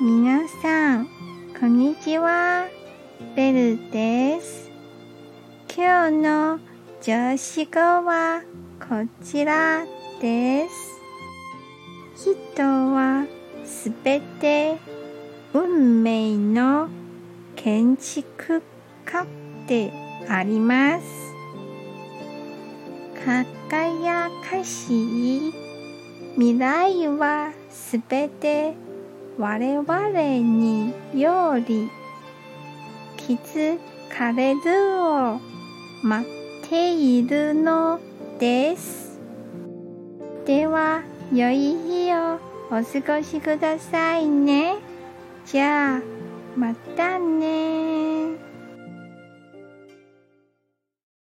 皆さん、こんにちは。ベルです。今日の上司語はこちらです。人はすべて運命の建築家であります。輝かしい未来はすべて我々により気づかれるを待っているのです。では、良い日をお過ごしくださいね。じゃあ、またね